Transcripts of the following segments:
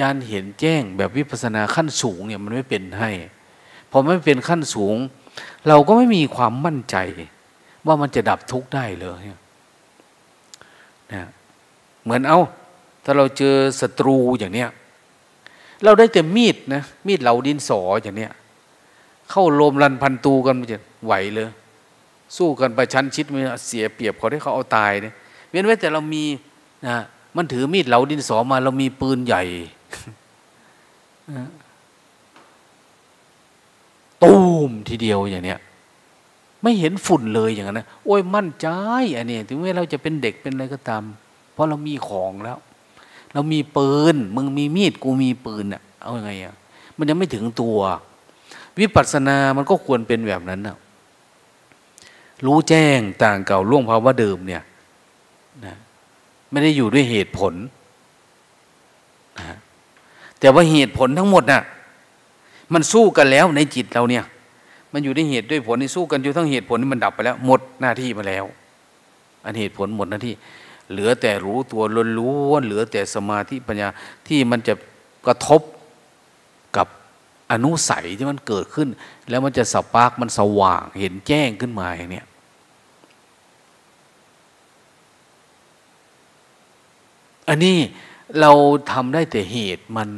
ญาณเห็นแจ้งแบบวิปัสสนาขั้นสูงเนี่ยมันไม่เป็นให้พอไม่เป็นขั้นสูง เราก็ไม่มีความมั่นใจ ว่ามันจะดับทุกข์ได้เลยนะเหมือนเอาถ้าเราเจอศัตรูอย่างเนี้ยเราได้แต่มีดนะมีดเหลาดินสออย่างเนี้ยเข้าโลมรันพันตูกันมันจะไหวเลย สู้กันไปชั้นชิดมันเสียเปรียบเขาได้เขาเอาตายเนี่ยเว้นไว้แต่เรามีนะมันถือมีดเหลาดินสอมา เรามีปืนใหญ่ ตูมทีเดียวอย่างเนี้ย ไม่เห็นฝุ่นเลยอย่างนั้นนะโอ้ยมั่นใจอันนี้ถึงแม้เราจะเป็นเด็กเป็นอะไรก็ตาม เพราะเรามีของแล้ว เรามีปืนมึงมีมีดกูมีปืนอะ เอาอยัางไงอะมันยังไม่ถึงตัว วิปัสสนามันก็ควรเป็นแบบนั้นนะรู้แจ้งต่างเก่าล่วงภาวะเดิมเนี่ยนะไม่ได้อยู่ด้วยเหตุผล แต่ว่าเหตุผลทั้งหมดน่ะ มันสู้กันแล้วในจิตเราเนี่ย มันอยู่ในเหตุด้วยผลนี่สู้กันอยู่ทั้งเหตุผลนี่มันดับไปแล้ว หมดหน้าที่มาแล้ว อันเหตุผลหมดหน้าที่ เหลือแต่รู้ตัวล้วนเหลือแต่สมาธิปัญญาที่มันจะกระทบกับอนุสัยที่มันเกิดขึ้น แล้วมันจะสปาร์กมันสว่างเห็นแจ้งขึ้นมาอย่างเนี้ยอันนี้ เราทำได้แต่เหตุมัน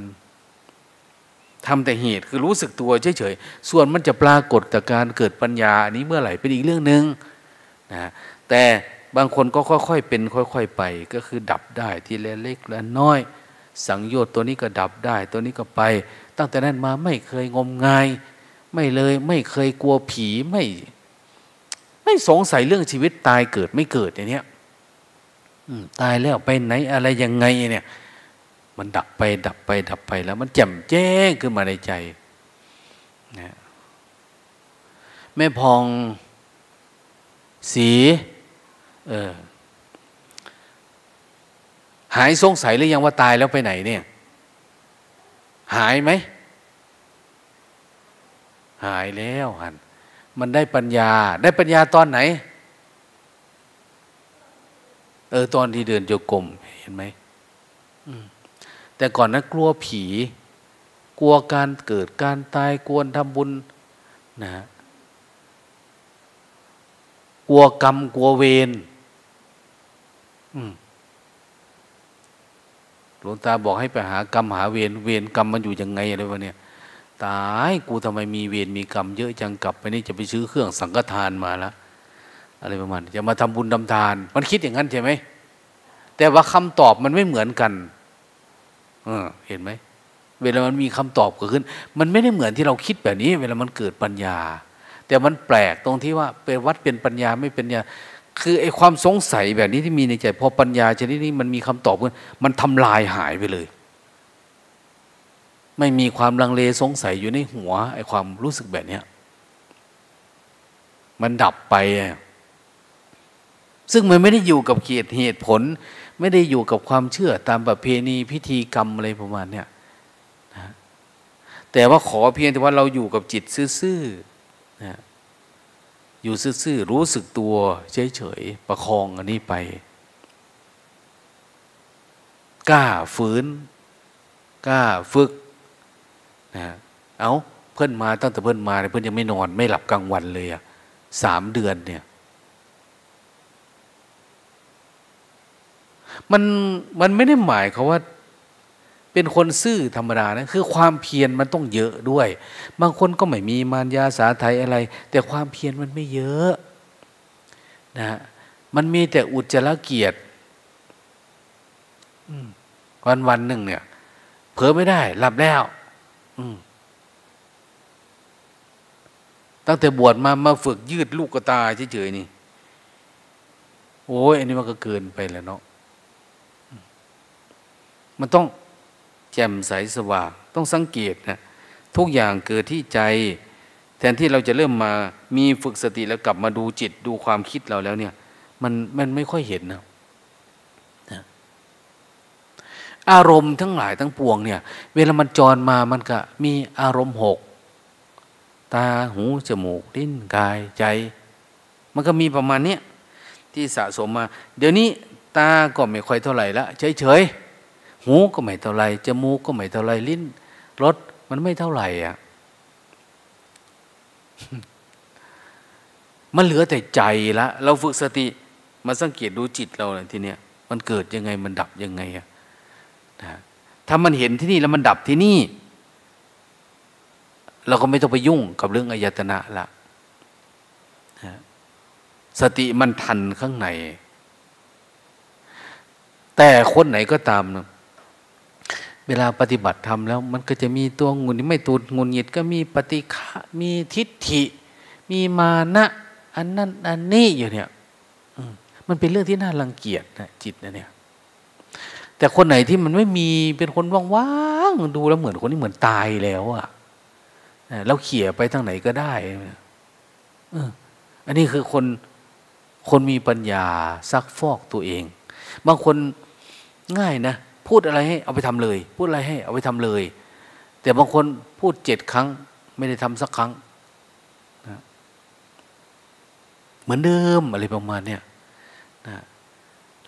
ทำแต่เหตุคือรู้สึกตัวเฉยๆ ส่วนมันจะปรากฏจากการเกิดปัญญาอันนี้เมื่อไหร่เป็นอีกเรื่องหนึ่งนะแต่บางคนก็ค่อยๆเป็นค่อย ๆ ไป ก็คือดับได้ทีละเล็กละน้อย สังโยชน์ตัวนี้ก็ดับได้ ตัวนี้ก็ไป ตั้งแต่นั้นมาไม่เคยงมงาย ไม่เลยไม่เคยกลัวผีไม่ ไม่สงสัยเรื่องชีวิตตายเกิดไม่เกิดอย่างเนี้ย ตายแล้วไปไหนอะไรยังไงเนี่ย มันดับไป ดับไป ดับไปแล้ว มันแจ่มแจ้งขึ้นมาในใจนะแม่พองสีเออหายสงสัยหรือยังว่าตายแล้วไปไหนเนี่ย หายไหม หายแล้วหันมันได้ปัญญา ได้ปัญญาตอนไหน เออตอนที่เดินโยกลมเห็นไหมแต่ก่อนนั้นกลัวผี กลัวการเกิดการตายกลัวทำบุญนะกลัวกรรมกลัวเวรหลวงตาบอกให้ไปหากรรมหาเวรเวรกรรมมันอยู่ยังไงอะไรวะเนี่ยตายกูทำไมมีเวรมีกรรมเยอะจังกลับไปนี่จะไปซื้อเครื่องสังฆทานมาแล้ว อะไรประมาณจะมาทำบุญทาทาน มันคิดอย่างนั้นใช่ไหมแต่ว่าคำตอบมันไม่เหมือนกันเออเห็นไหมเวลามันมีคำตอบเกิดขึ้น มันไม่ได้เหมือนที่เราคิดแบบนี้ เวลามันเกิดปัญญา แต่มันแปลกตรงที่ว่าเป็นวัดเป็นปัญญาไม่เป็นญาคือไอ้ความสงสัยแบบนี้ที่มีในใจพอปัญญาชนิดนี้มันมีคำตอบขึ้นมันทำลายหายไปเลย ไม่มีความลังเลสงสัยอยู่ในหัวไอ้ความรู้สึกแบบเนี้ยมันดับไป ซึ่งมันไม่ได้อยู่กับเกียรติเหตุผล ไม่ได้อยู่กับความเชื่อตามประเพณีพิธีกรรมอะไรประมาณเนี้ยนะแต่ว่าขอเพียงแต่ว่าเราอยู่กับจิตซื่อๆนะอยู่ซื่อๆรู้สึกตัวเฉยๆประคองอันนี้ไป กล้าฝืนกล้าฝึกนะเอาเพื่อนมาตั้งแต่เพื่อนมาเพื่อนยังไม่นอน ไม่หลับกลางวันเลยอะสามเดือนเนี่ย มันมันไม่ได้หมายเขาว่าเป็นคนซื่อธรรมดานะคือความเพียรมันต้องเยอะด้วย บางคนก็ไม่มีมารยาสาไทยอะไร แต่ความเพียรมันไม่เยอะนะมันมีแต่อุจจาระเกียรติวันวันหนึ่งเนี่ย เผลอไม่ได้หลับแล้วตั้งแต่บวชมามาฝึกยืดลูกกระตาเฉยๆนี่ โอ้ยอันนี้มันก็เกินไปแล้วเนาะ มันต้องแจ่มใสสว่างต้องสังเกตนะทุกอย่างเกิดที่ใจ แทนที่เราจะเริ่มมามีฝึกสติแล้วกลับมาดูจิตดูความคิดเราแล้วเนี่ย มันมันไม่ค่อยเห็นนะอารมณ์ทั้งหลายทั้งปวงเนี่ย เวลามันจรมามันก็มีอารมณ์หกตาหูจมูกลิ้นกายใจ มันก็มีประมาณนี้ที่สะสมมา เดี๋ยวนี้ตาก็ไม่ค่อยเท่าไหร่ละเฉยๆ หูก็ไม่เท่าไรจมูกก็ไม่เท่าไรลิ้นรสมันไม่เท่าไหร่อะมันเหลือแต่ใจละ เราฝึกสติมาสังเกตดูจิตเราเลยทีเนี้ยมันเกิดยังไงมันดับยังไงอะนะถ้ามันเห็นที่นี่แล้วมันดับที่นี่ เราก็ไม่ต้องไปยุ่งกับเรื่องอายตนะละนะสติมันทันข้างใน แต่คนไหนก็ตามนะ เวลาปฏิบัติทำแล้วมันก็จะมีตัวงุนไม่ตูดงุนหงิดก็มีปฏิฆะมีทิฏฐิ มีมานะ อันนั้นอันนี้อยู่เนี่ยมันเป็นเรื่องที่น่ารังเกียจนะจิตนะเนี่ย แต่คนไหนที่มันไม่มีเป็นคนว่างๆดูแล้วเหมือนคนที่เหมือนตายแล้วอะแล้วเขี่ยไปทางไหนก็ได้อันนี้คือคนคนมีปัญญาซักฟอกตัวเอง บางคนง่ายนะ พูดอะไรให้เอาไปทำเลย พูดอะไรให้เอาไปทำเลย แต่บางคนพูดเจ็ดครั้ง ไม่ได้ทำสักครั้งนะเหมือนเดิมอะไรประมาณเนี้ยนะ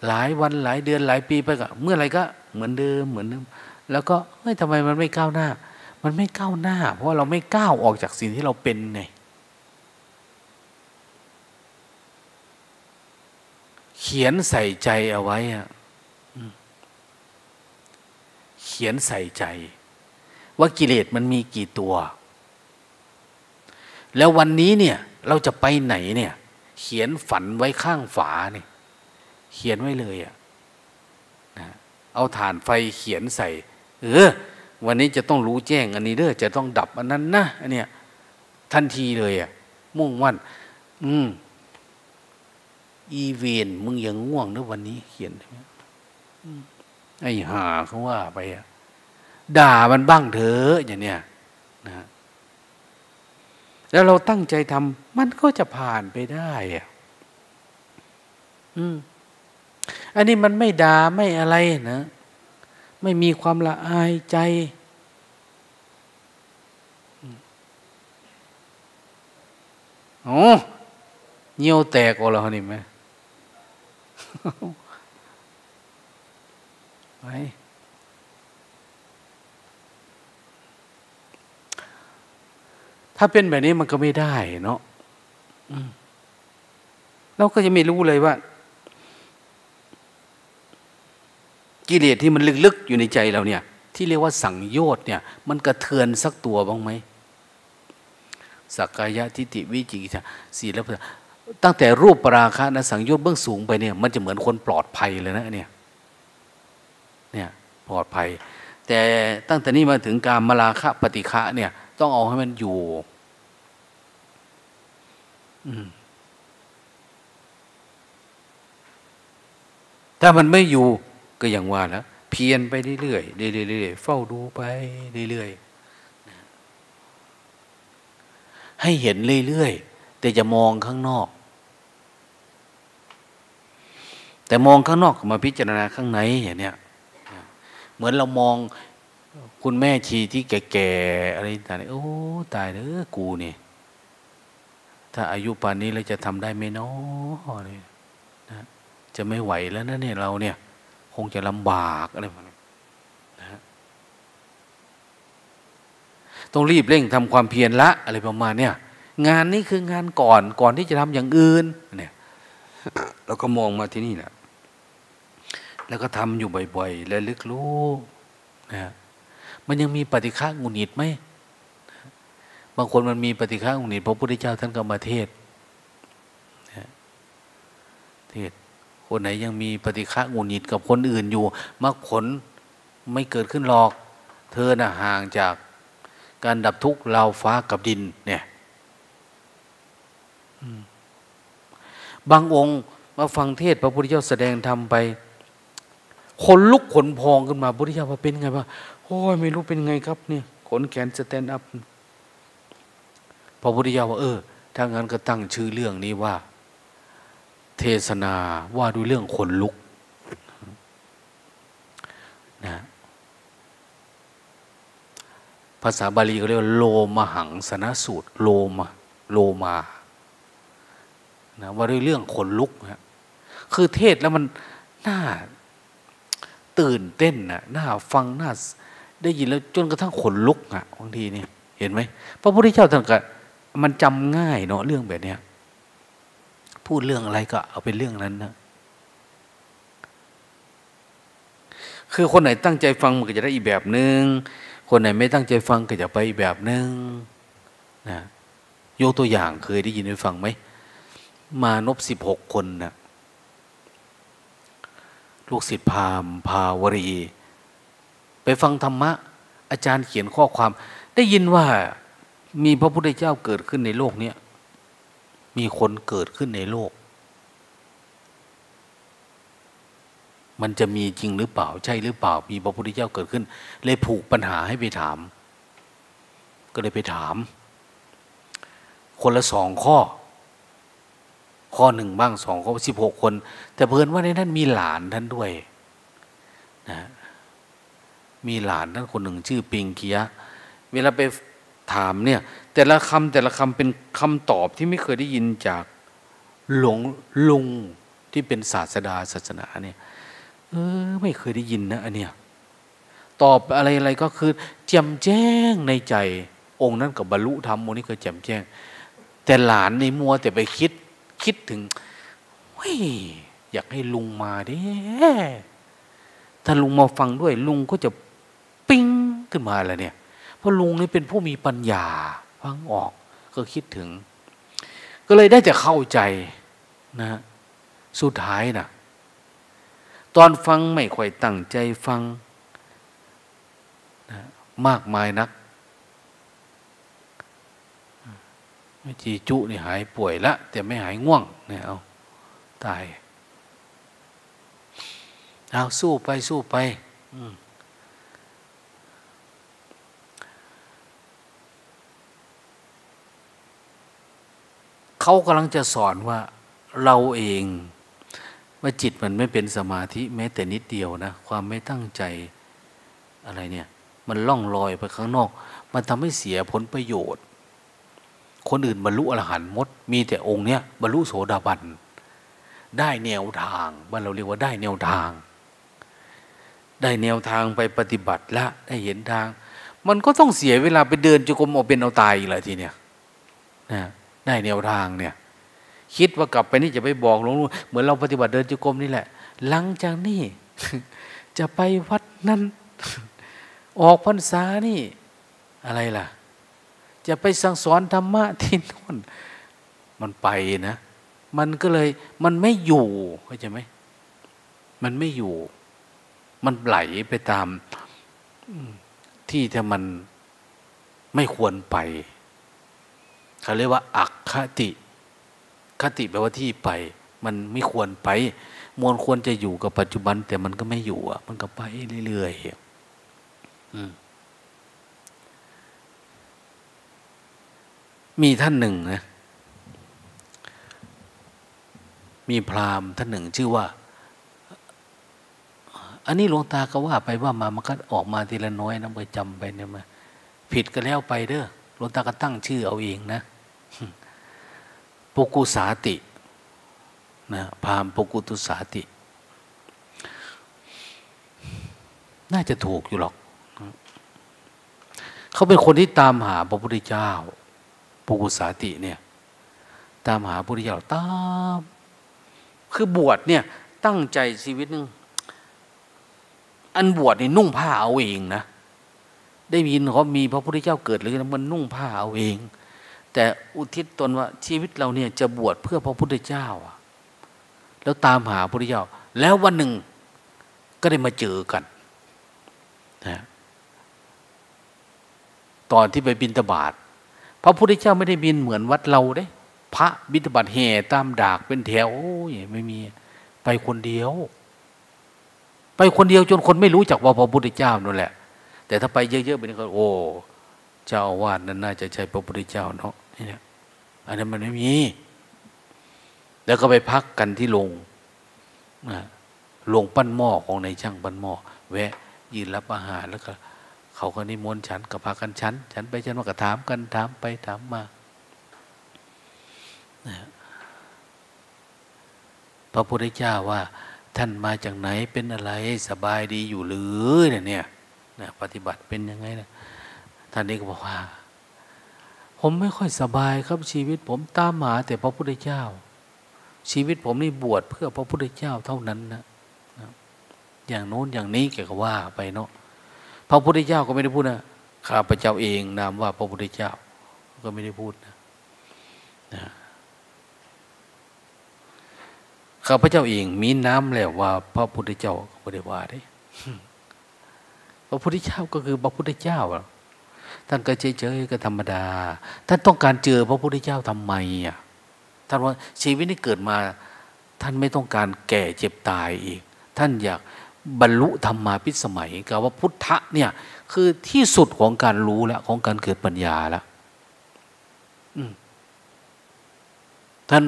หลายวันหลายเดือนหลายปีไปก็เมื่อไรก็เหมือนเดิมเหมือนเดิม แล้วก็เฮ้ยทำไมมันไม่ก้าวหน้า มันไม่ก้าวหน้า เพราะเราไม่ก้าวออกจากสิ่งที่เราเป็นไงเขียนใส่ใจเอาไว้อะเขียนใส่ใจ ว่ากิเลสมันมีกี่ตัว แล้ววันนี้เนี่ยเราจะไปไหนเนี่ย เขียนฝันไว้ข้างฝาเนี่ยเขียนไว้เลยอะ่ะเอาฐานไฟเขียนใส่ เออ วันนี้จะต้องรู้แจ้ง อันนี้เด้อจะต้องดับอันนั้นนะอันเนี้ยทันทีเลยอะ่ะมุ่งมั่นอืมอีเวนมึงยังง่วงนะวันนี้เขียนไอ้หาเขาว่าไปอะ ด่ามันบ้างเถอะอย่างเนี้ยนะแล้วเราตั้งใจทำมันก็จะผ่านไปได้อะอืมอันนี้มันไม่ด่าไม่อะไรนะ ไม่มีความละอายใจ โอ้เงี้ยวแตกออกแล้วนี่ไหมไป ถ้าเป็นแบบนี้มันก็ไม่ได้เนาะเราก็จะไม่รู้เลยว่า กิเลสที่มันลึกๆอยู่ในใจเราเนี่ย ที่เรียกว่าสังโยชน์เนี่ย มันกระเทือนสักตัวบ้างไหมสักกายะทิฏฐิวิจิกิจสีแล้วตั้งแต่รูปปราคะนะสังโยชน์เบื้องสูงไปเนี่ย มันจะเหมือนคนปลอดภัยเลยนะเนี่ย เนี่ยปลอดภัย แต่ตั้งแต่นี้มาถึงการมราคะปฏิฆะเนี่ย ต้องเอาให้มันอยู่ ถ้ามันไม่อยู่ก็อย่างว่าแล้วเพียนไปเรื่อยๆเรื่อยๆเฝ้าดูไปเรื่อยๆให้เห็นเรื่อยๆแต่จะมองข้างนอก แต่มองข้างนอกมาพิจารณาข้างในอย่างเนี้ยเหมือนเรามองคุณแม่ชีที่แก่ๆอะไรต่างๆโอ้ตายเด้อกูเนี่ย ถ้าอายุป่านนี้เราจะทำได้ไหมเนาะนะจะไม่ไหวแล้วนะเนี่ยเราเนี่ย คงจะลำบากอะไรแบบนี้นะต้องรีบเร่งทำความเพียรละอะไรประมาณเนี่ยงานนี้คืองานก่อนก่อนที่จะทำอย่างอื่นเนี่ยเราก็มองมาที่นี่แหละแล้วก็ทำอยู่บ่อยๆและลึกรู้นะมันยังมีปฏิฆะงุนิดไหมางคนมันมีปฏิฆะงุนิดพระพุทธเจ้าท่านก็มาเทศเทศคนไหนยังมีปฏิฆะงูหงิดกับคนอื่นอยู่มรรคผลไม่เกิดขึ้นหรอก เธอน่ะห่างจากการดับทุกข์เราฟ้ากับดินเนี่ยบางองค์มาฟังเทศพระพุทธเจ้าแสดงธรรมไป คนลุกขนพองขึ้นมาพระพุทธเจ้าว่าเป็นไงบ้างโอ้ยไม่รู้เป็นไงครับเนี่ยขนแขนสแตนอัพ พระพุทธเจ้าว่าเออถ้างั้นก็ตั้งชื่อเรื่องนี้ว่า เทศนาว่าด้วยเรื่องคนลุกนะภาษาบาลีเขาเรียกว่าโลมหังสนสูตร โลมาโลมานะว่าด้วยเรื่องคนลุกนะคือเทศแล้วมันน่าตื่นเต้นน่ะน่าฟังน่าได้ยินแล้วจนกระทั่งขนลุกอะบางทีเนี่ยเห็นไหมพระพุทธเจ้าท่านก็ มันจำง่ายเนาะเรื่องแบบเนี้ยพูดเรื่องอะไรก็เอาเป็นเรื่องนั้นนะคือคนไหนตั้งใจฟังมันก็จะได้อีกแบบหนึง่งคนไหนไม่ตั้งใจฟังก็จะไปอีกแบบหนึง่งนะยกตัวอย่างเคยได้ยินได้ฟังไหมมานพสิบหกคนน่ะลูกศิษย์พามพาวรี ไปฟังธรรมะ อาจารย์เขียนข้อความ ได้ยินว่า มีพระพุทธเจ้าเกิดขึ้นในโลกนี้มีคนเกิดขึ้นในโลก มันจะมีจริงหรือเปล่าใช่หรือเปล่า มีพระพุทธเจ้าเกิดขึ้น เลยผูกปัญหาให้ไปถาม ก็เลยไปถาม คนละสองข้อ ข้อหนึ่งบ้างสองข้อสิบหกคน แต่เพิ่อนว่าในนั้นมีหลานท่านด้วยนะมีหลานท่านคนหนึ่งชื่อปิงเกีย เวลาไป ถามเนี่ยแต่ละคำแต่ละคำเป็นคำตอบที่ไม่เคยได้ยินจากหลวงลุงที่เป็นศาสดาศาสนาเนี่ยเออไม่เคยได้ยินนะอันเนี้ยตอบอะไรอะไรก็คือแจ่มแจ้งในใจ องค์นั้นกับบรรลุธรรมองค์นี้ก็แจ่มแจ้ง แต่หลานในมัวแต่ไปคิดคิดถึงเฮ้ยอยากให้ลุงมาดิถ้าลุงมาฟังด้วยลุงก็จะปิ้งขึ้นมาแล้วเนี่ย เพราะลุงนี่เป็นผู้มีปัญญาฟังออกก็คิดถึง ก็เลยได้แต่เข้าใจนะสุดท้ายนะตอนฟังไม่ค่อยตั้งใจฟังนะมากมายนักจีจุนี่หายป่วยละ แต่ไม่หายง่วงเนี่ยเอาตายเอาสู้ไปสู้ไป อืม เขากำลังจะสอนว่าเราเองว่าจิตมันไม่เป็นสมาธิแม้แต่นิดเดียวนะความไม่ตั้งใจอะไรเนี่ย มันล่องลอยไปข้างนอก มันทำให้เสียผลประโยชน์ คนอื่นบรรลุอรหันต์มด มีแต่องค์เนี้ยบรรลุโสดาบันได้แนวทางบ้านเราเรียกว่าได้แนวทาง ได้แนวทางไปปฏิบัติละได้เห็นทาง มันก็ต้องเสียเวลาไปเดินจุกมเอาเป็นเอาตายอีกแล้วทีเนี้ยนะ ได้แนวทางเนี่ย คิดว่ากลับไปนี่จะไปบอกหลวงลุงเหมือนเราปฏิบัติเดินจุกรมนี่แหละ หลังจากนี้จะไปวัดนั้นออกพรรษานี่อะไรล่ะ จะไปสั่งสอนธรรมะที่นู่นมันไปนะ มันก็เลยมันไม่อยู่เข้าใจไหมมันไม่อยู่ มันไหลไปตามที่ถ้ามันไม่ควรไป เขาเรียกว่าอักคติ คติแปลว่าที่ไป มันไม่ควรไป มวลควรจะอยู่กับปัจจุบัน แต่มันก็ไม่อยู่อะ มันก็ไปเรื่อยๆมีท่านหนึ่งนะ มีพราหมณ์ท่านหนึ่งชื่อว่าอันนี้หลวงตาก็ว่าไปว่ามามันก็ออกมาทีละน้อยนะไปจำไปเนี่ยมาผิดก็แล้วไปเด้อหลวงตาก็ตั้งชื่อเอาเองนะ ปุกุสาตินะพามปุกุตุสาติ น่าจะถูกอยู่หรอก เขาเป็นคนที่ตามหาพระพุทธเจ้าปุกุสาติเนี่ย ตามหาพระพุทธเจ้าตาม คือบวชเนี่ย ตั้งใจชีวิตนึงอันบวชนี่นุ่งผ้าเอาเองนะ ได้ยินเขามีพระพุทธเจ้าเกิดเลยนะมันนุ่งผ้าเอาเอง แต่อุทิศตนว่าชีวิตเราเนี่ยจะบวชเพื่อพระพุทธเจ้าแล้วตามหาพระพุทธเจ้า แล้ววันหนึ่งก็ได้มาเจอกันนะตอนที่ไปบินตบาทพระพุทธเจ้าไม่ได้บินเหมือนวัดเราเด้ พระบินตบาทแห่ตามดากเป็นแถวโอ้ยไม่มี ไปคนเดียว ไปคนเดียวจนคนไม่รู้จักว่าพระพุทธเจ้านั่นแหละ แต่ถ้าไปเยอะๆไปนี่ก็โอ้ เจ้าวาดนั้นน่าจะใช่พระพุทธเจ้าเนาะนี่อันนั้นมันไม่มี แล้วก็ไปพักกันที่โรงโรงปั้นหม้อของในช่างปั้นหม้อแวะยืนรับอาหารแล้วก็เขาก็นิมนต์ฉันกับพากันฉัน ฉันไปฉันมาก็ถามกันถามไปถามมาพระพุทธเจ้าว่า ท่านมาจากไหนเป็นอะไรสบายดีอยู่หรือเนี่ยเนี่ยปฏิบัติเป็นยังไงนะ ท่านนี้ก็บอกว่า ผมไม่ค่อยสบายครับชีวิตผมตามหาแต่พระพุทธเจ้า ชีวิตผมนี่บวชเพื่อพระพุทธเจ้าเท่านั้นนะอย่างโน้นอย่างนี้แกก็ว่าไปเนาะพระพุทธเจ้าก็ไม่ได้พูดนะข้าพเจ้าเองนามว่าพระพุทธเจ้า ก็ไม่ได้พูดนะนะข้าพเจ้าเองมีน้ำแล้วว่า พระพุทธเจ้าก็ไม่ได้ว่าได้พระพุทธเจ้าก็คือพระพุทธเจ้า ท่านก็เฉยๆก็ธรรมดา ท่านต้องการเจอพระพุทธเจ้าทำไมอะท่านว่าชีวิตนี้เกิดมา ท่านไม่ต้องการแก่เจ็บตายอีก ท่านอยากบรรลุธรรมาพิสมัยกับว่าพุทธะเนี่ยคือที่สุดของการรู้แล้วของการเกิดปัญญาแล้วท่าน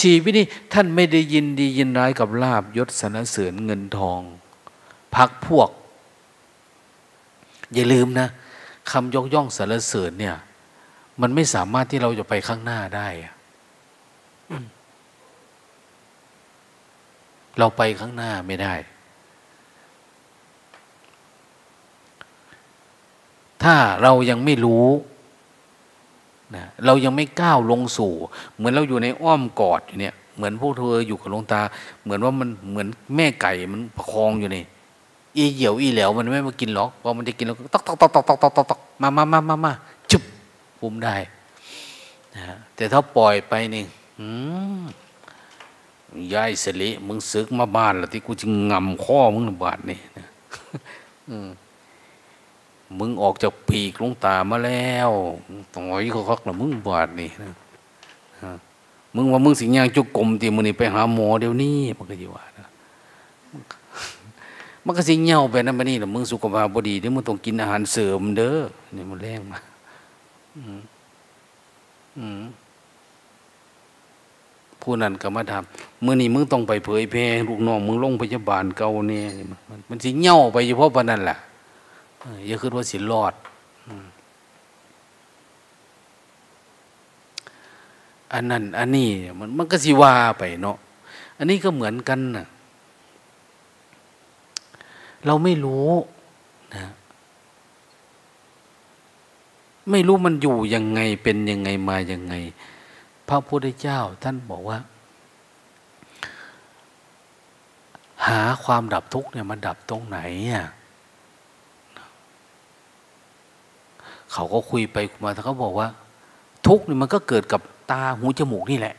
ชีวิตนี้ท่านไม่ได้ยินดียินร้ายกับลาบยศสนเสริญเงินทอง พักพวก อย่าลืมนะ คำยกย่องสรรเสริญเนี่ย มันไม่สามารถที่เราจะไปข้างหน้าได้เราไปข้างหน้าไม่ได้ ถ้าเรายังไม่รู้นะเรายังไม่ก้าวลงสู่ เหมือนเราอยู่ในอ้อมกอดอยู่เนี่ย เหมือนพวกเธออยู่กับหลวงตา เหมือนว่ามันเหมือนแม่ไก่มันประคองอยู่นี่ อีเหี่ยวอีเหลวมันไม่มากินหรอกพอมันจะกินแล้วตอกตอกตอกตอกตอกตอกตอกมามามามามาจุบปุมได้นะแต่ถ้าปล่อยไปนี่ยายสลิมึงซึกมาบ้านแล้วที่กูจะงำข้อมึงบาดนี่นะมึงออกจากปีกลงตามาแล้วต่อยเขาคักละมึงบาดนี่นะมึงว่ามึงสิงยางจุกกลมตีมึงนี่ไปหาหมอเดี๋ยวนี้มันก็จะว่านะ มันก็สิเหี่ยวไปนั่นไปนี่หละมึงสุขภาพบดีเดี๋ยวมึงต้องกินอาหารเสริมเด้อเนี่ยมันแรงมาผู้นั้นก็มาทำเมื่อนี้มึงต้องไปเผยแพร่ลูกน้องมึงลงพยาบาลเก่าเนี่ยมันสิเหี่ยวไปเฉพาะปนนั้นแหละอย่าคิดว่าสิรอดอันนั้น อันนี้มันมันก็สิว่าไปเนาะอันนี้ก็เหมือนกันนะ เราไม่รู้นะไม่รู้มันอยู่ยังไงเป็นยังไงมายังไง พระพุทธเจ้าท่านบอกว่า หาความดับทุกข์เนี่ยมันดับตรงไหนอะเขาก็คุยไปมาถ้าเขาบอกว่า ทุกข์นี่มันก็เกิดกับตาหูจมูกนี่แหละ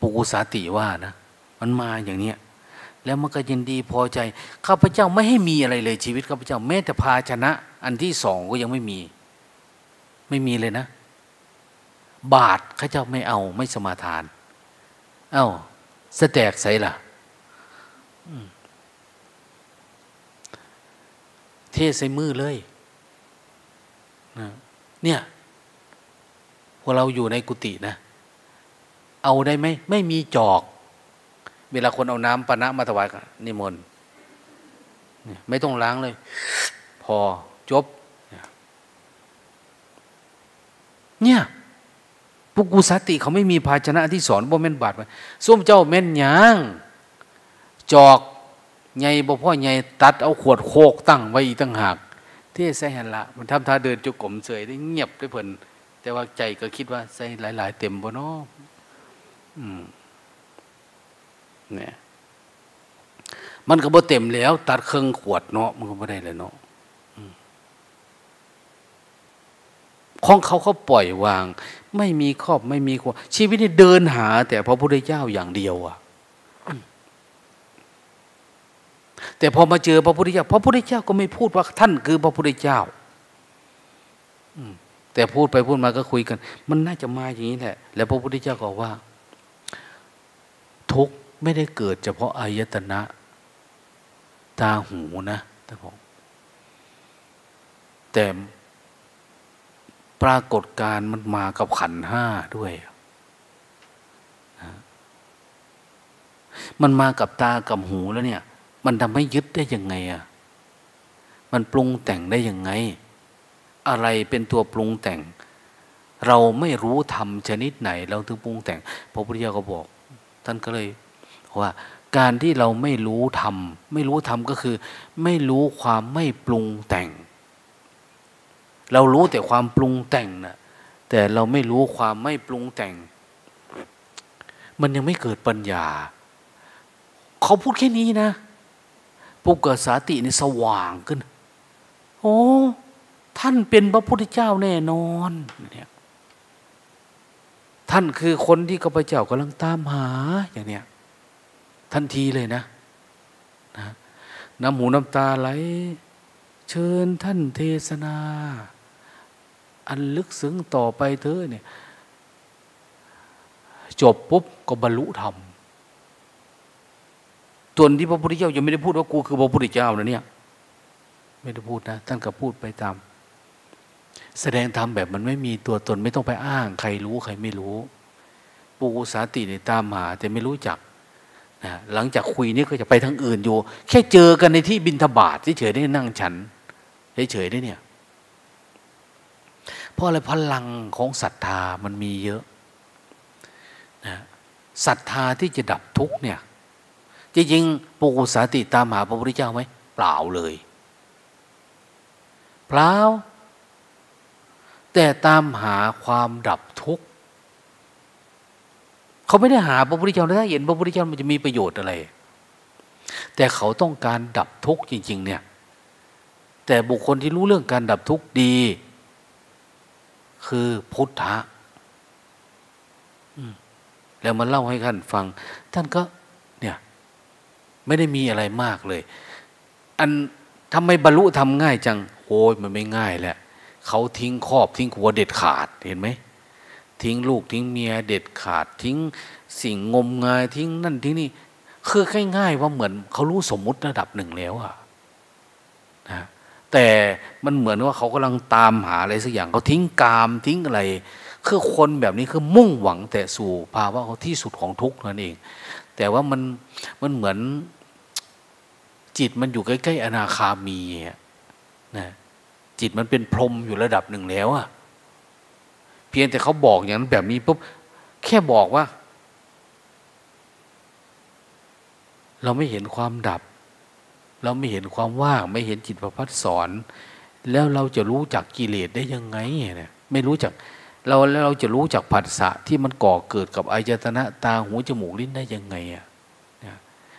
ปุกุสาติว่านะ มันมาอย่างเนี้ย แล้วมันก็ยินดีพอใจข้าพเจ้าไม่ให้มีอะไรเลยชีวิตข้าพเจ้าแม้แต่ภาชนะ อันที่สองก็ยังไม่มี ไม่มีเลยนะ บาทข้าเจ้าไม่เอาไม่สมาทาน เอา้าสแตกใส่ละเทใส่มือเลยเนี่ยพวกเราอยู่ในกุฏินะ เอาได้ไหมไม่มีจอก เวลาคนเอาน้ำปนะมาถวายกันนิมนต์ไม่ต้องล้างเลย พอจบ เนี่ยปุกุสติเขาไม่มีภาชนะที่สอนบ่แม่นบาดไปส้มเจ้าแม่นยางจอกไงบ่พ่อไงตัดเอาขวดโคกตั้งไว้อีกตั้งหากเทใส่หันละมันทำท่าเดินจุกกลมเสยได้เงียบได้เพลินแต่ว่าใจก็คิดว่าใส่หลาย ๆ เต็มบ่เนาะอืม เนี่ยมันก็บ่เต็มแล้ว ตัดเครื่องขวดเนาะมันก็ไม่ได้เลยเนาะของเขาเขาปล่อยวาง ไม่มีครอบไม่มีครัวชีวิตนี่เดินหา แต่พระพุทธเจ้าอย่างเดียวอะแต่พอมาเจอพระพุทธเจ้า พระพุทธเจ้าก็ไม่พูดว่าท่านคือพระพุทธเจ้าแต่พูดไปพูดมาก็คุยกัน มันน่าจะมาอย่างนี้แหละ แล้วพระพุทธเจ้าก็ว่า ทุก ไม่ได้เกิดเฉพาะอายตนะตาหูนะท่านบอกแต่ปรากฏการมันมากับขันห้าด้วย มันมากับตากับหูแล้วเนี่ย มันทำให้ยึดได้ยังไงอะ มันปรุงแต่งได้ยังไง อะไรเป็นตัวปรุงแต่ง เราไม่รู้ทำชนิดไหน เราถึงปรุงแต่ง พระพุทธเจ้าก็บอก ท่านก็เลย ว่าการที่เราไม่รู้ทำไม่รู้ทำก็คือ ไม่รู้ความไม่ปรุงแต่ง เรารู้แต่ความปรุงแต่งนะแต่เราไม่รู้ความไม่ปรุงแต่ง มันยังไม่เกิดปัญญา เขาพูดแค่นี้นะปุกเกิดสาตินี่สว่างขึ้น โอ้ท่านเป็นพระพุทธเจ้าแน่นอนเนี่ยท่านคือคนที่ข้าพเจ้ากำลังตามหาอย่างเนี้ย ทันทีเลยนะนะน้ำหูน้ำตาไหล เชิญท่านเทศนา อันลึกซึ้งต่อไปเถอเนี่ย จบปุ๊บก็บรรลุธรรมส่วนที่พระพุทธเจ้ายังไม่ได้พูดว่ากูคือพระพุทธเจ้านะเนี่ย ไม่ได้พูดนะท่านก็พูดไปตาม แสดงธรรมแบบมันไม่มีตัวตนไม่ต้องไปอ้าง ใครรู้ใครไม่รู้ ปูสาติในตามหาแต่ไม่รู้จัก นะหลังจากคุยนี่ก็จะไปทางอื่นอยู่ แค่เจอกันในที่บินทบาทเฉยๆได้นั่งฉันเฉยๆได้เนี่ยเพราะอะไรพลังของศรัทธามันมีเยอะนะศรัทธาที่จะดับทุกเนี่ยจริงๆปูสาติตามหาพระพุทธเจ้าไหมเปล่าเลยเปล่าแต่ตามหาความดับทุกข์ เขาไม่ได้หาพระพุทธเจ้าถ้าเห็นพระพุทธเจ้ามันจะมีประโยชน์อะไร แต่เขาต้องการดับทุกข์จริง ๆ เนี่ย แต่บุคคลที่รู้เรื่องการดับทุกข์ดี คือพุทธะแล้วมาเล่าให้ท่านฟัง ท่านก็เนี่ย ไม่ได้มีอะไรมากเลย อันทำไมบรรลุทำง่ายจัง โอ้ยมันไม่ง่ายแหละเขาทิ้งครอบทิ้งขัวเด็ดขาดเห็นไหม ทิ้งลูกทิ้งเมียเด็ดขาดทิ้งสิ่งงมงายทิ้งนั่นทิ้งนี่คือง่ายๆว่าเหมือนเขารู้สมมุติระดับหนึ่งแล้วอะนะแต่มันเหมือนว่าเขากำลังตามหาอะไรสักอย่างเขาทิ้งกามทิ้งอะไร คือคนแบบนี้คือมุ่งหวังแต่สู่ภาวะเขาที่สุดของทุกข์นั่นเอง แต่ว่ามันมันเหมือนจิตมันอยู่ใกล้ ๆ อนาคามีนะจิตมันเป็นพรหมอยู่ระดับหนึ่งแล้วอะ เพียงแต่เขาบอกอย่างนั้นแบบนี้ปุ๊บแค่บอกว่า เราไม่เห็นความดับ เราไม่เห็นความว่าง ไม่เห็นจิตประพัดสอน แล้วเราจะรู้จักกิเลสได้ยังไงเนี่ยไม่รู้จักเราแล้วเราจะรู้จักผัสสะที่มันก่อเกิดกับอายตนะตาหูจมูกลิ้นได้ยังไงอะ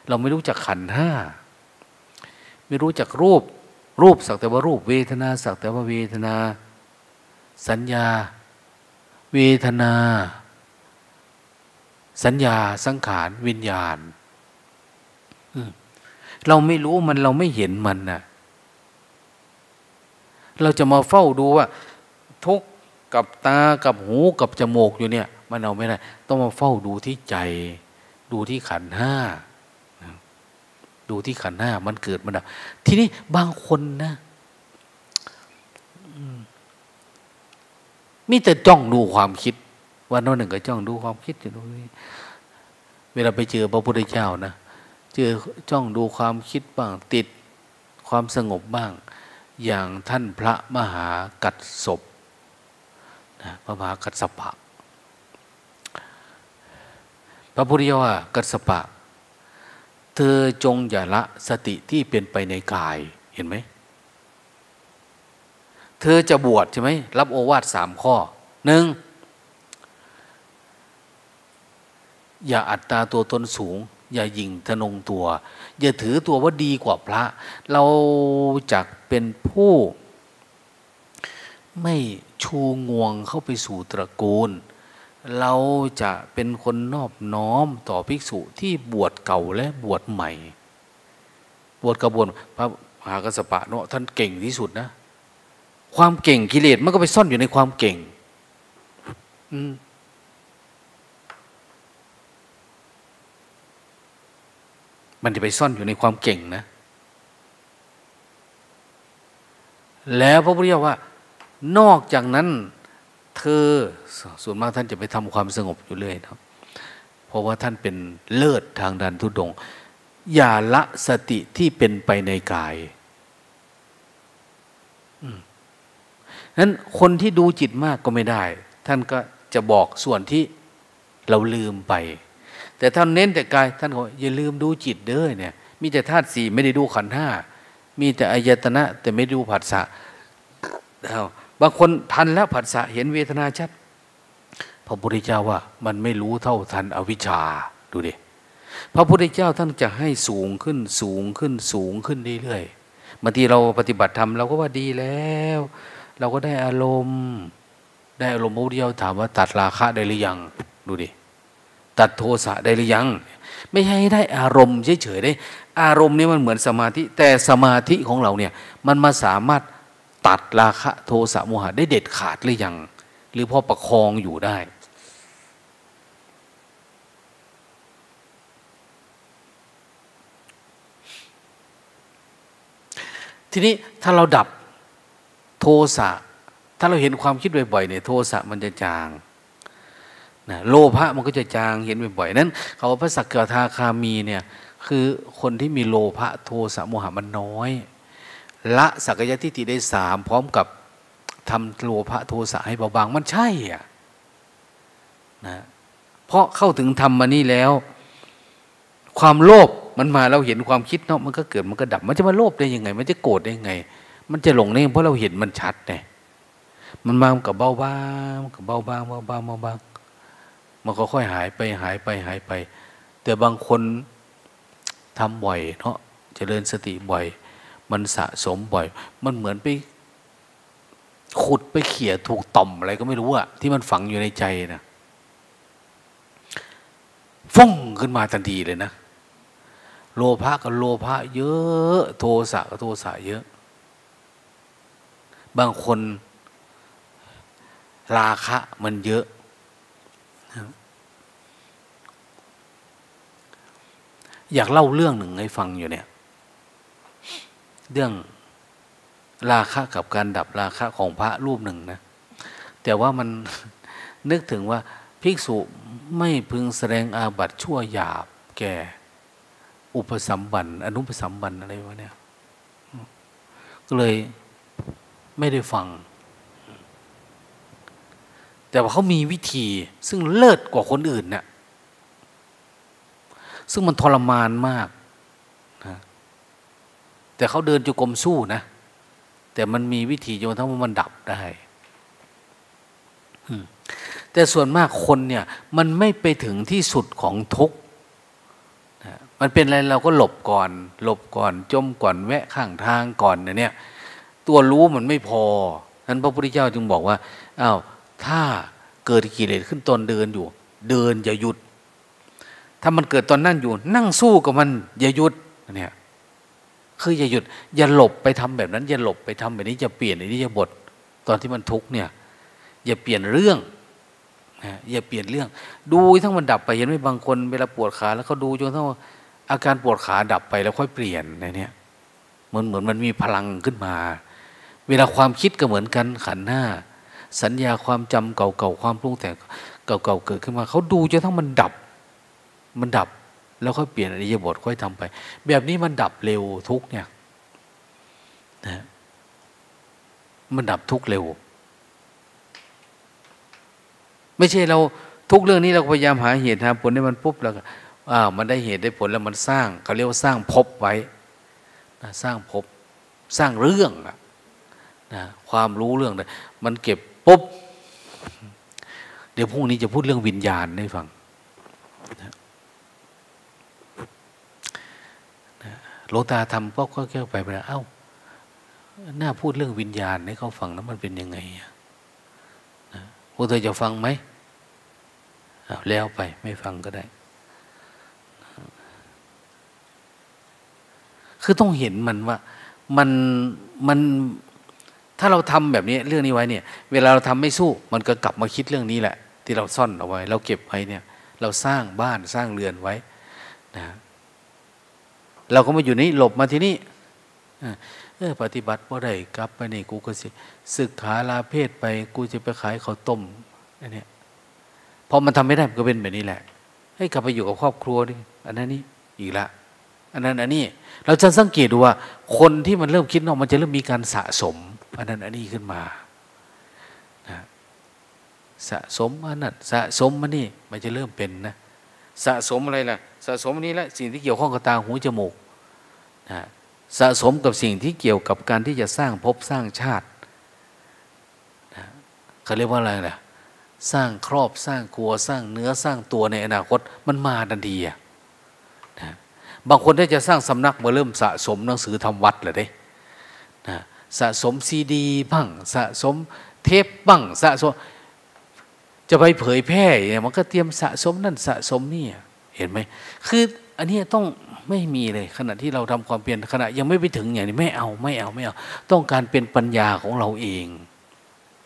เราไม่รู้จักขันห้าไม่รู้จักรูปรูปสักแต่ว่ารูปเวทนา สักแต่ว่าเวทนา สัญญา เวทนา สัญญาสังขารวิญญาณเราไม่รู้มันเราไม่เห็นมันนะเราจะมาเฝ้าดูว่า ทุกกับตากับหูกับจมูกอยู่เนี่ย มันเอาไม่ได้ ต้องมาเฝ้าดูที่ใจ ดูที่ขันห้าดูที่ขันห้ามันเกิดมันดับทีนี้บางคนนะ มีแต่จ้องดูความคิด วันนั้นหนึ่งก็จ้องดูความคิดอยู่ตรงนี้เวลาไปเจอพระพุทธเจ้านะเจอจ้องดูความคิดบ้างติดความสงบบ้าง อย่างท่านพระมหากัดศพนะพระมหากัดสปะ พระพุทธเจ้ากัดสปะ เธอจงอย่าละสติที่เป็นไปในกายเห็นไหม เธอจะบวชใช่ไหมรับโอวาทสามข้อหนึ่งอย่าอัตตาตัวตนสูง อย่ายิงทนงตัว อย่าถือตัวว่าดีกว่าพระ เราจะเป็นผู้ไม่ชูงวงเข้าไปสู่ตระกูล เราจะเป็นคนนอบน้อมต่อภิกษุที่บวชเก่าและบวชใหม่ บวชกระบวนพระมหากัสปะเนาะท่านเก่งที่สุดนะ ความเก่งกิเลสมันก็ไปซ่อนอยู่ในความเก่งมันจะไปซ่อนอยู่ในความเก่งนะ แล้วพระพุทธเจ้าว่า นอกจากนั้น เธอส่วนมากท่านจะไปทำความสงบอยู่เรื่อยนะเพราะว่าท่านเป็นเลิศทางดันทุดง อย่าละสติที่เป็นไปในกาย นั้นคนที่ดูจิตมากก็ไม่ได้ ท่านก็จะบอกส่วนที่เราลืมไป แต่ท่านเน้นแต่กายท่านบอกอย่าลืมดูจิตเด้อเนี่ย มีแต่ธาตุสี่ไม่ได้ดูขันห้ามีแต่อายตนะ แต่ไม่ดูผัสสะบางคนทันแล้วผัสสะเห็นเวทนาชัดพระพุทธเจ้าว่า มันไม่รู้เท่าทันอวิชชาดูดิพระพุทธเจ้าท่านจะให้สูงขึ้นสูงขึ้นสูงขึ้นเรื่อยๆบางทีเราปฏิบัติธรรมเราก็ว่าดีแล้ว เราก็ได้อารมณ์ ได้อารมณ์เดียวถามว่าตัดราคะได้หรือยัง ดูดิ ตัดโทสะได้หรือยัง ไม่ให้ได้อารมณ์เฉยๆได้ อารมณ์นี้มันเหมือนสมาธิ แต่สมาธิของเราเนี่ย มันมาสามารถตัดราคะโทสะโมหะได้เด็ดขาดหรือยัง หรือพอประคองอยู่ได้ทีนี้ถ้าเราดับ โทสะถ้าเราเห็นความคิดบ่อยๆเนี่ยโทสะมันจะจางนะโลภะมันก็จะจางเห็นบ่อยๆนั้นเขาพระสักกทาคามีเนี่ยคือคนที่มีโลภะโทสะโมหะมันน้อย ละสักยะทิฏฐิได้สามพร้อมกับทำโลภะโทสะให้เบาบางมันใช่อะนะเพราะเข้าถึงธรรมมานี่แล้ว ความโลภมันมาเราเห็นความคิดเนาะมันก็เกิดมันก็ดับ มันจะมาโลภได้ยังไง มันจะโกรธได้ยังไง มันจะหลงได้เพราะเราเห็นมันชัดไงมันมากับเบาบางกับเบาบางเบาบางเบาบางมันก็ค่อยหายไปหายไปหายไป แต่บางคนทำบ่อยเนาะเจริญสติบ่อย มันสะสมบ่อย มันเหมือนไปขุดไปเขี่ยถูกต่อมอะไรก็ไม่รู้อะที่มันฝังอยู่ในใจนะฟุ้งขึ้นมาทันทีเลยนะ โลภะกับโลภะเยอะ โทสะกับโทสะเยอะ บางคนราคะมันเยอะ อยากเล่าเรื่องหนึ่งให้ฟังอยู่เนี่ย เรื่องราคะกับการดับราคะของพระรูปหนึ่งนะ แต่ว่ามันนึกถึงว่าภิกษุไม่พึงแสดงอาบัติชั่วหยาบแก่ อุปสัมบันอนุปสัมบันอะไรวะเนี่ย ก็เลย ไม่ได้ฟัง แต่ว่าเขามีวิธีซึ่งเลิศกว่าคนอื่นเนะ่ยซึ่งมันทรมานมากนะแต่เขาเดินจุกรมสู้นะ แต่มันมีวิธีจนทั้งมันดับได้แต่ส่วนมากคนเนี่ยมันไม่ไปถึงที่สุดของทุกข์มันเป็นอะไรเราก็หลบก่อน หลบก่อน จมก่อนแวะข้างทางก่อนเนี่ย ตัวรู้มันไม่พอนั้นพระพุทธเจ้าจึงบอกว่าอา้าวถ้าเกิดกิเลสขึ้นตอนเดินอยู่ เดินอย่าหยุด ถ้ามันเกิดตอนนั่งอยู่ นั่งสู้กับมันอย่าหยุดเนี่ยคืออย่าหยุด อย่าหลบไปทำแบบนั้น อย่าหลบไปทำแบบนี้จะเปลี่ยนในนี้จะบทตอนที่มันทุกเนี่ย อย่าเปลี่ยนเรื่องนะอย่าเปลี่ยนเรื่อง ดูทั้งมันดับไปเห็นไหมบางคนเวลาปวดขาแล้วเขาดูจนทั้งอาการปวดขาดับไปแล้วค่อยเปลี่ยนในนี้เหมือนเหมือนมันมีพลังขึ้นมา เวลาความคิดก็เหมือนกันขันหน้า สัญญาความจำเก่าๆความปรุงแต่งเก่าๆเกิดขึ้นมาเขาดูจนทั้งมันดับ มันดับแล้วค่อยเปลี่ยนอริยบทค่อยทำไป แบบนี้มันดับเร็วทุกเนี่ยนะมันดับทุกเร็ว ไม่ใช่เราทุกเรื่องนี้เราพยายามหาเหตุหาผลให้มันปุ๊บแล้วอ่ามันได้เหตุได้ผลแล้วมันสร้างเขาเรียกว่าสร้างภพไว้สร้างภพสร้างเรื่องอะ นะความรู้เรื่องเลยมันเก็บปุ๊บ เดี๋ยวพรุ่งนี้จะพูดเรื่องวิญญาณให้ฟังหลวงตาทำก็แก้ไปไปแล้วเอ้าน่าพูดเรื่องวิญญาณให้เขาฟังแล้วมันเป็นยังไงพวกเธอจะฟังไหมแล้วไปไม่ฟังก็ได้ คือต้องเห็นมันว่ามันมัน ถ้าเราทำแบบนี้เรื่องนี้ไว้เนี่ย เวลาเราทำไม่สู้ มันก็กลับมาคิดเรื่องนี้แหละ ที่เราซ่อนเอาไว้ เราเก็บไว้เนี่ย เราสร้างบ้านสร้างเรือนไว้นะเราก็มาอยู่นี่หลบมาที่นี่เออปฏิบัติว่าได้กลับไปนี่กูก็สิศึกขาลาเพศไป กูจะไปขายข้าวต้มอันนี้พอมันทำไม่ได้มันก็เป็นแบบนี้แหละให้กลับไปอยู่กับครอบครัวดิอันนั้นนี่อีกละอันนั้นอันนี้ เราจะสังเกตดูว่า คนที่มันเริ่มคิดนาะมันจะเริ่มมีการสะสม อันนั้นอันนี้ขึ้นมาสะสมอันนั้นสะสมมันนี่มันจะเริ่มเป็นนะสะสมอะไรล่ะ สะสมนี้แหละสิ่งที่เกี่ยวข้องกับตาหูจมูกนะสะสมกับสิ่งที่เกี่ยวกับการที่จะสร้างภพสร้างชาตินะเขาเรียกว่าอะไรล่ะสร้างครอบสร้างครัวสร้างเนื้อสร้างตัวในอนาคตมันมาดันดีอะนะบางคนถ้าจะสร้างสำนักมาเริ่มสะสมหนังสือทำวัดเลยเด้นะ สะสมซีดีบ้างสะสมเทปบ้างสะสม จะไปเผยแพร่เนี่ยมันก็เตรียมสะสมนั่นสะสมนี่เห็นไหมคืออันนี้ต้องไม่มีเลยขณะที่เราทำความเปลี่ยนขณะยังไม่ไปถึงอย่างนี้ไม่เอาไม่เอาไม่เอา ต้องการเป็นปัญญาของเราเอง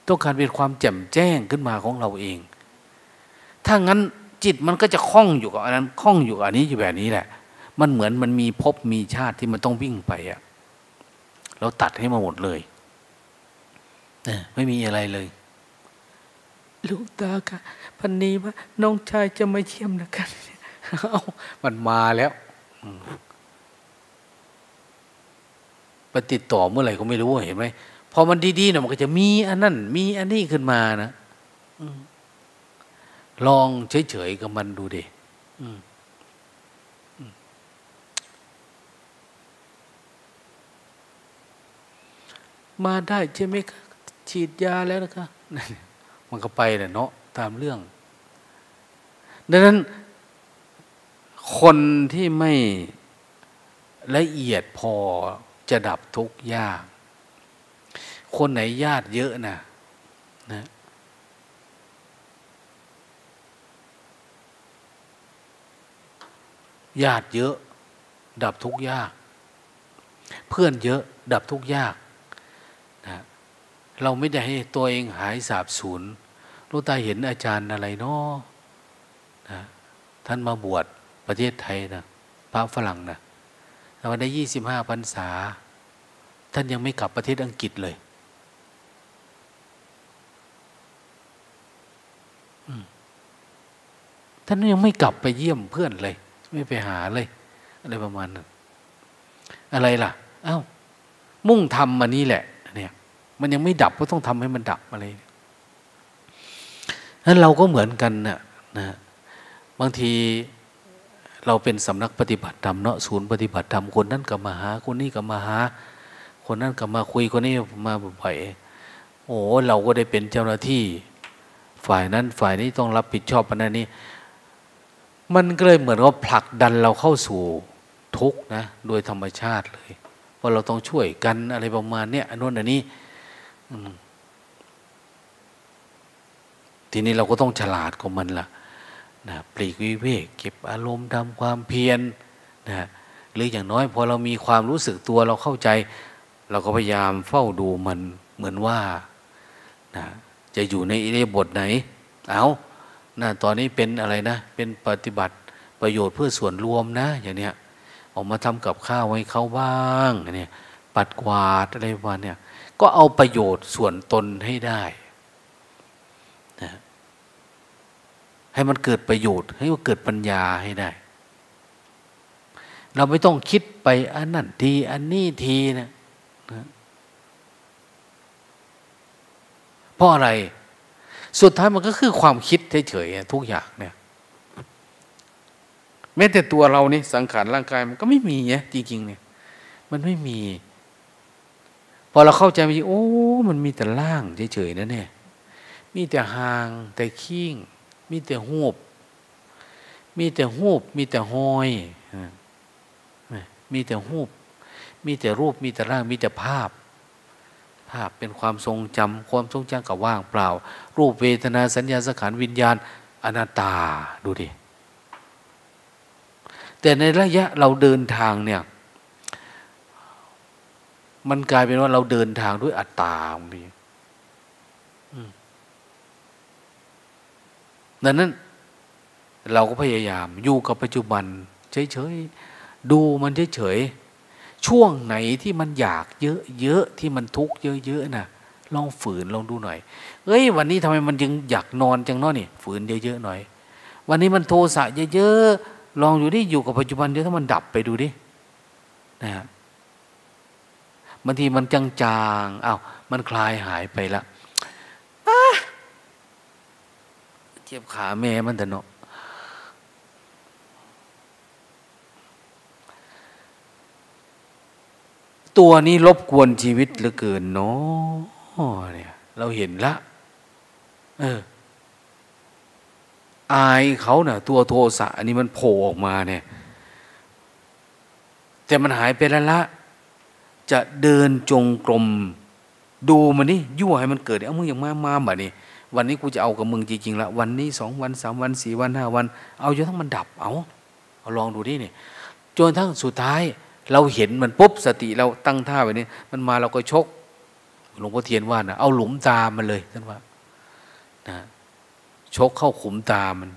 ต้องการเป็นความแจ่มแจ้งขึ้นมาของเราเอง ถ้างั้นจิตมันก็จะคล้องอยู่กับอันนั้นคล้องอยู่กับอันนี้อยู่แบบนี้แหละ มันเหมือนมันมีภพมีชาติที่มันต้องวิ่งไปอะ เราตัดให้มาหมดเลยเนี่ยไม่มีอะไรเลยลูกตาค่ะพันนี้ว่าน้องชายจะมาเยี่ยมนะกันเอามันมาแล้วไปติดต่อเมื่อไหร่ก็ไม่รู้เห็นไหมพอมันดีๆนะมันก็จะมีอันนั้นมีอันนี้ขึ้นมานะลองเฉยๆกับมันดูดิ มาได้ใช่ไหมฉีดยาแล้วนะคะมันก็ไปแหละเนาะตามเรื่อง ดังนั้น คนที่ไม่ละเอียดพอจะดับทุกข์ยาก คนไหนญาติเยอะนะนะญาติเยอะ ดับทุกข์ยาก เพื่อนเยอะ ดับทุกข์ยาก เราไม่ได้ให้ตัวเองหายสาบสูญลูกตาเห็นอาจารย์อะไรเนาะนะท่านมาบวชประเทศไทยนะพระฝรั่งนะวันได้ยี่สิบห้าพรรษา ท่านยังไม่กลับประเทศอังกฤษเลยท่านยังไม่กลับไปเยี่ยมเพื่อนเลย ไม่ไปหาเลยอะไรประมาณนั้นอะไรล่ะเอา้ามุ่งทำมานี่แหละเนี่ย มันยังไม่ดับก็ต้องทำให้มันดับอะไรนั้นเราก็เหมือนกันนะนะบางทีเราเป็นสำนักปฏิบัติธรรมเนาะศูนย์ปฏิบัติธรรมคนนั้นก็มาหา คนนี้ก็มาหา คนนั้นก็มาคุยคนนี้มาบ่อยโอ้เราก็ได้เป็นเจ้าหน้าที่ ฝ่ายนั้นฝ่ายนี้ต้องรับผิดชอบปัญหานี้ มันก็เลยเหมือนว่าผลักดันเราเข้าสู่ทุกนะ โดยธรรมชาติเลยว่าเราต้องช่วยกันอะไรประมาณเนี้ยอันนู้นอันนี้ ทีนี้เราก็ต้องฉลาดกับมันละ่ะนะปลีกวิเวกเก็บอารมณ์ทำความเพียรนะหรืออย่างน้อยพอเรามีความรู้สึกตัวเราเข้าใจ เราก็พยายามเฝ้าดูมันเหมือนว่านะจะอยู่ในอิเดบทไหน เอานะตอนนี้เป็นอะไรนะ เป็นปฏิบัติประโยชน์เพื่อส่วนรวมนะ อย่างเนี้ยออกมาทำกับข้าวให้เขาบ้างเนี่ยปัดกวาดอะไรวะเนี่ย ก็เอาประโยชน์ส่วนตนให้ได้นะให้มันเกิดประโยชน์ ให้มันเกิดปัญญาให้ได้ เราไม่ต้องคิดไปอันนั้นที อันนี้ทีนะนะเพราะอะไร สุดท้ายมันก็คือความคิดเฉยๆทุกอย่างเนี่ยแม้แต่ตัวเรานี่สังขารร่างกายมันก็ไม่มีเนี่ยจริงๆเนี่ย มันไม่มี พอเราเข้าใจไปโอ้ มันมีแต่ล่างเฉยๆนะเนี่ย มีแต่หางแต่ขี้ง มีแต่หูบ มีแต่หูบ มีแต่หอย มีแต่หูบ มีแต่รูป มีแต่ร่าง มีแต่ภาพ ภาพเป็นความทรงจำความทรงจำกับว่างเปล่า รูปเวทนาสัญญาสังขารวิญญาณอนัตตาดูดิ แต่ในระยะเราเดินทางเนี่ย มันกลายเป็นว่าเราเดินทางด้วยอัตตาบางทีดังนั้น เราก็พยายามอยู่กับปัจจุบัน เฉยๆ ดูมันเฉยๆ ช่วงไหนที่มันอยากเยอะๆ ที่มันทุกข์เยอะๆนะลองฝืนลองดูหน่อย เอ้ย วันนี้ทำไมมันยังอยากนอนจังเนาะนี่ ฝืนเยอะๆหน่อย วันนี้มันโทสะเยอะๆ ลองอยู่ดิอยู่กับปัจจุบันเดี๋ยวถ้ามันดับไปดูดินะฮะ บางทีมันจางๆอา้าวมันคลายหายไปละเจ็บขาแม่มันแต่เนาะตัวนี้รบกวนชีวิตเหลือเกินเนาะเนี่ย เราเห็นละ เออ อายเขาเนะ่ะ ตัวโทสะอันนี้มันโผล่ออกมาเนี่ย แต่มันหายไปแล้วละ จะเดินจงกรมดูมันนี่ยั่วให้มันเกิดเอามึงอย่างมามาแบบนี้วันนี้กูจะเอากับมึงจริงๆละวันนี้สองวันสามวันสี่วันห้าวัน เอาจนทั้งมันดับเอาเอาลองดูดิเนี่ยจนทั้งสุดท้าย เราเห็นมันปุ๊บสติเราตั้งท่าไว้นี่มันมาเราก็ชกหลวงพ่อเทียนว่านะเอาหลุมตามันเลยท่านว่านะชกเข้าขุมตามัน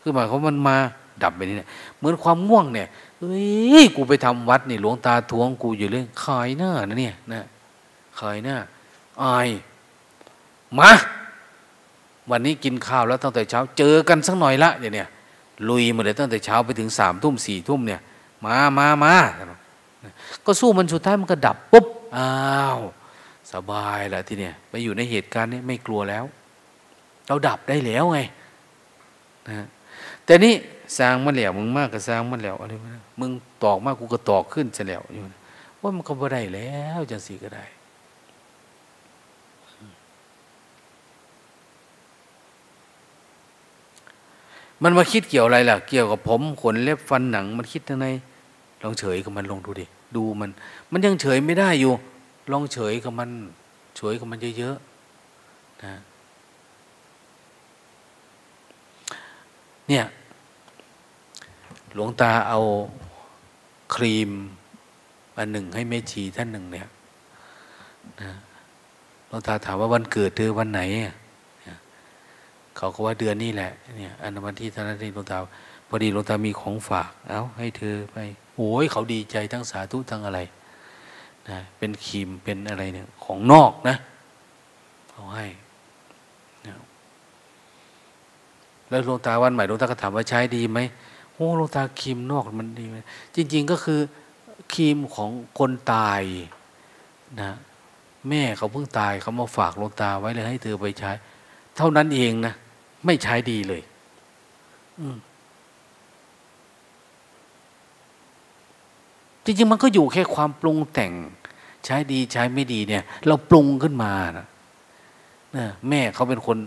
คือหมายความมันมาดับไปนี่เนี่ยเหมือนความง่วงเนี่ย เฮ้ยกูไปทำวัดนี่หลวงตาทวงกูอยู่เลยขายหน้านะเนี่ยนะขายหน้าอายมาวันนี้กินข้าวแล้วตั้งแต่เช้า เจอกันสักหน่อยละเนี่ยเนี่ยลุยมาเลยตั้งแต่เช้าไปถึงสามทุ่มสี่ทุ่มเนี่ย มามามาก็สู้มันสุดท้ายมันก็ดับปุ๊บอ้าวสบายล้วทีเนี้ยไปอยู่ในเหตุการณ์นี้ไม่กลัวแล้ว เราดับได้แล้วไงนะแต่นี่ สร้างมันแล้วมึงมากก็สร้างมันแล้วอะไรมึงตอกมากกูก็ตอกขึ้นเสียแล้วอยู่ว่ามันก็บ่ได้แล้วจังสีก็ได้มันมาคิดเกี่ยวอะไรล่ะ เกี่ยวกับผมขนเล็บฟันหนัง มันคิดยังไงลองเฉยกับมันลงดูดิ ดูมัน มันยังเฉยไม่ได้อยู่ ลองเฉยกับมัน เฉยกับมันเยอะๆนะเนี่ย หลวงตาเอาครีมอันหนึ่งให้แม่ชีท่านหนึ่งเนี่ยนะหลวงตาถามว่าวันเกิดเธอวันไหน เขาก็ว่าเดือนนี้แหละเนี่ยอันวันที่ท่านนี้หลวงตาพอดีหลวงตามีของฝาก เอาให้เธอไปโอ้ยเขาดีใจทั้งสาธุทั้งอะไรนะเป็นครีมเป็นอะไรเนี่ยของนอกนะเอาให้แล้วหลวงตาวันใหม่หลวงตาก็ถามว่าใช้ดีไหม โอ้หลงตาครีมนอกมันดีไหมจริง ๆก็คือครีมของคนตายนะแม่เขาเพิ่งตายเขามาฝากหลงตาไว้เลยให้เธอไปใช้ เท่านั้นเองนะ ไม่ใช้ดีเลยจริงๆมันก็อยู่แค่ความปรุงแต่ง ใช้ดีใช้ไม่ดีเนี่ย เราปรุงขึ้นมานะนะแม่เขาเป็นคน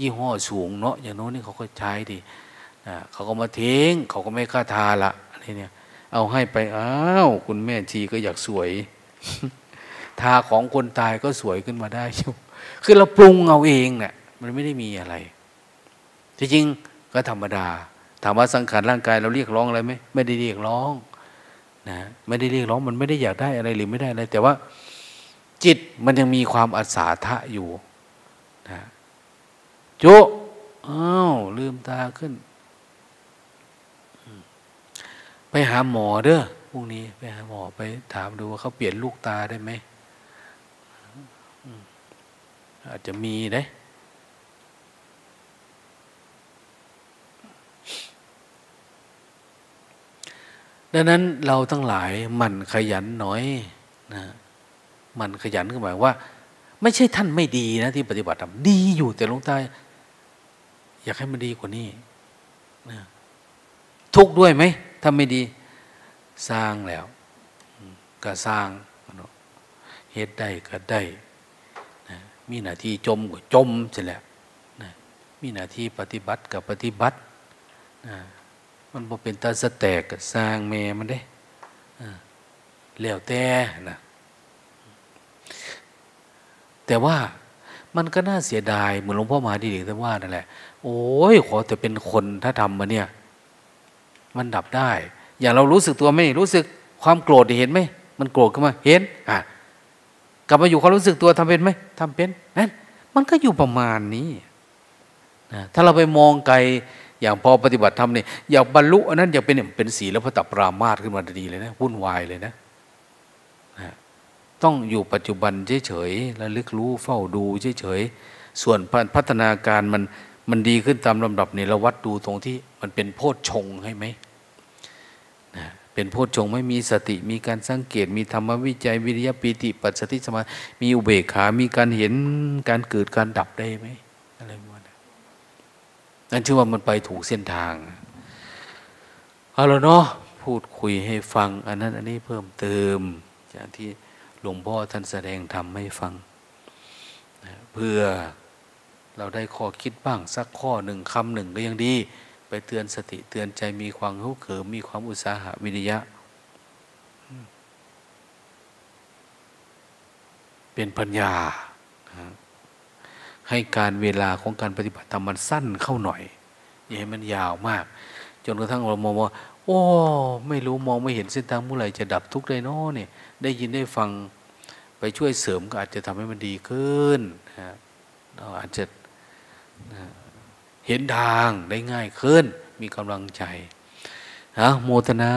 ยี่ห้อสูงเนาะอย่างโน้นนี่เขาก็ใช้ดี เขาก็มาเทงเขาก็ไม่ค่าทาละอะไรเนี่ย เอาให้ไปอ้าวคุณแม่ชีก็อยากสวย ทาของคนตายก็สวยขึ้นมาได้ชคือเราปรุงเอาเองเนะ่ยมันไม่ได้มีอะไรที่จริงก็ธรรมดา ถามว่าสังขารร่างกายเราเรียกร้องอะไรไหมไม่ได้เรียกร้องนะไม่ได้เรียกร้องมันไม่ได้อยากได้อะไรหรือไม่ได้อะไร แต่ว่าจิตมันยังมีความอาสาทะอยู่นะโจอ้าวลืมตาขึ้น ไปหาหมอเด้อพรุ่งนี้ไปหาหมอไปถามดูว่าเขาเปลี่ยนลูกตาได้ไหมอาจจะมีได้ดังนั้นเราทั้งหลายมันขยันหน่อยนะมันขยันก็หมายว่า ไม่ใช่ท่านไม่ดีนะที่ปฏิบัติธรรมดีอยู่แต่ลงใต้อยากให้มันดีกว่านี้นะทุกด้วยไหม ถ้าไม่ดีสร้างแล้ว ก็สร้างเหตุได้ก็ได้นะมีหน้าที่จมก็จมเสร็จแล้วนะมีหน้าที่ปฏิบัติกับปฏิบัตินะมันบ่เป็นตาสแตกก็สร้างเมมันได้แล้วแต่นะแต่ว่ามันก็น่าเสียดายเหมือนหลวงพ่อมาดีเด็กท่านว่านั่นแหละ โอ้ยขอแต่เป็นคนถ้าทำมาเนี่ย มันดับได้ อย่างเรารู้สึกตัวไหมรู้สึกความโกรธเห็นไหมมันโกรธขึ้นมาเห็นอะกลับมาอยู่ความรู้สึกตัวทำเป็นไหมทำเป็นนั่นมันก็อยู่ประมาณนี้นะถ้าเราไปมองไกลอย่างพอปฏิบัติธรรมนี่อยากบรรลุอันนั้นอยากเป็นเป็นศีแล้วพระตัปรามาสขึ้นมาดีเลยนะวุ่นวายเลยนะต้องอยู่ปัจจุบันเฉยๆระลึกรู้เฝ้าดูเฉยๆส่วนพัฒนาการมัน มันดีขึ้นตามลำดับนี่เราวัดดูตรงที่มันเป็นโพชฌงให้ไหมนะเป็นโพชฌงไม่มีสติมีการสังเกตมีธรรมวิจัยวิริยะปีติ ปัสสติสมามีอุเบกขา มีการเห็นการเกิดการดับได้ไหมอะไรนั่นชื่อว่ามันไปถูกเส้นทางเอาละเนาะพูดคุยให้ฟัง อันนั้นอันนี้เพิ่มเติมจากที่หลวงพ่อท่านแสดงธรรมให้ฟังเพื่อ เราได้ข้อคิดบ้างสักข้อหนึ่งคำหนึ่งก็ยังดี ไปเตือนสติเตือนใจมีความรู้เขิมมีความอุตสาหะวิริยะ เป็นปัญญา ให้การเวลาของการปฏิบัติธรรมมันสั้นเข้าหน่อย อย่าให้มันยาวมาก จนกระทั่งเรามองว่า โอ้ ไม่รู้มองไม่เห็นเส้นทางเมื่อไหร่จะดับทุกข์ได้นอเนี่ย ได้ยินได้ฟังไปช่วยเสริมก็อาจจะทำให้มันดีขึ้นนะเราอาจจะ เห็นทางได้ง่ายขึ้น มีกำลังใจนะโมทนา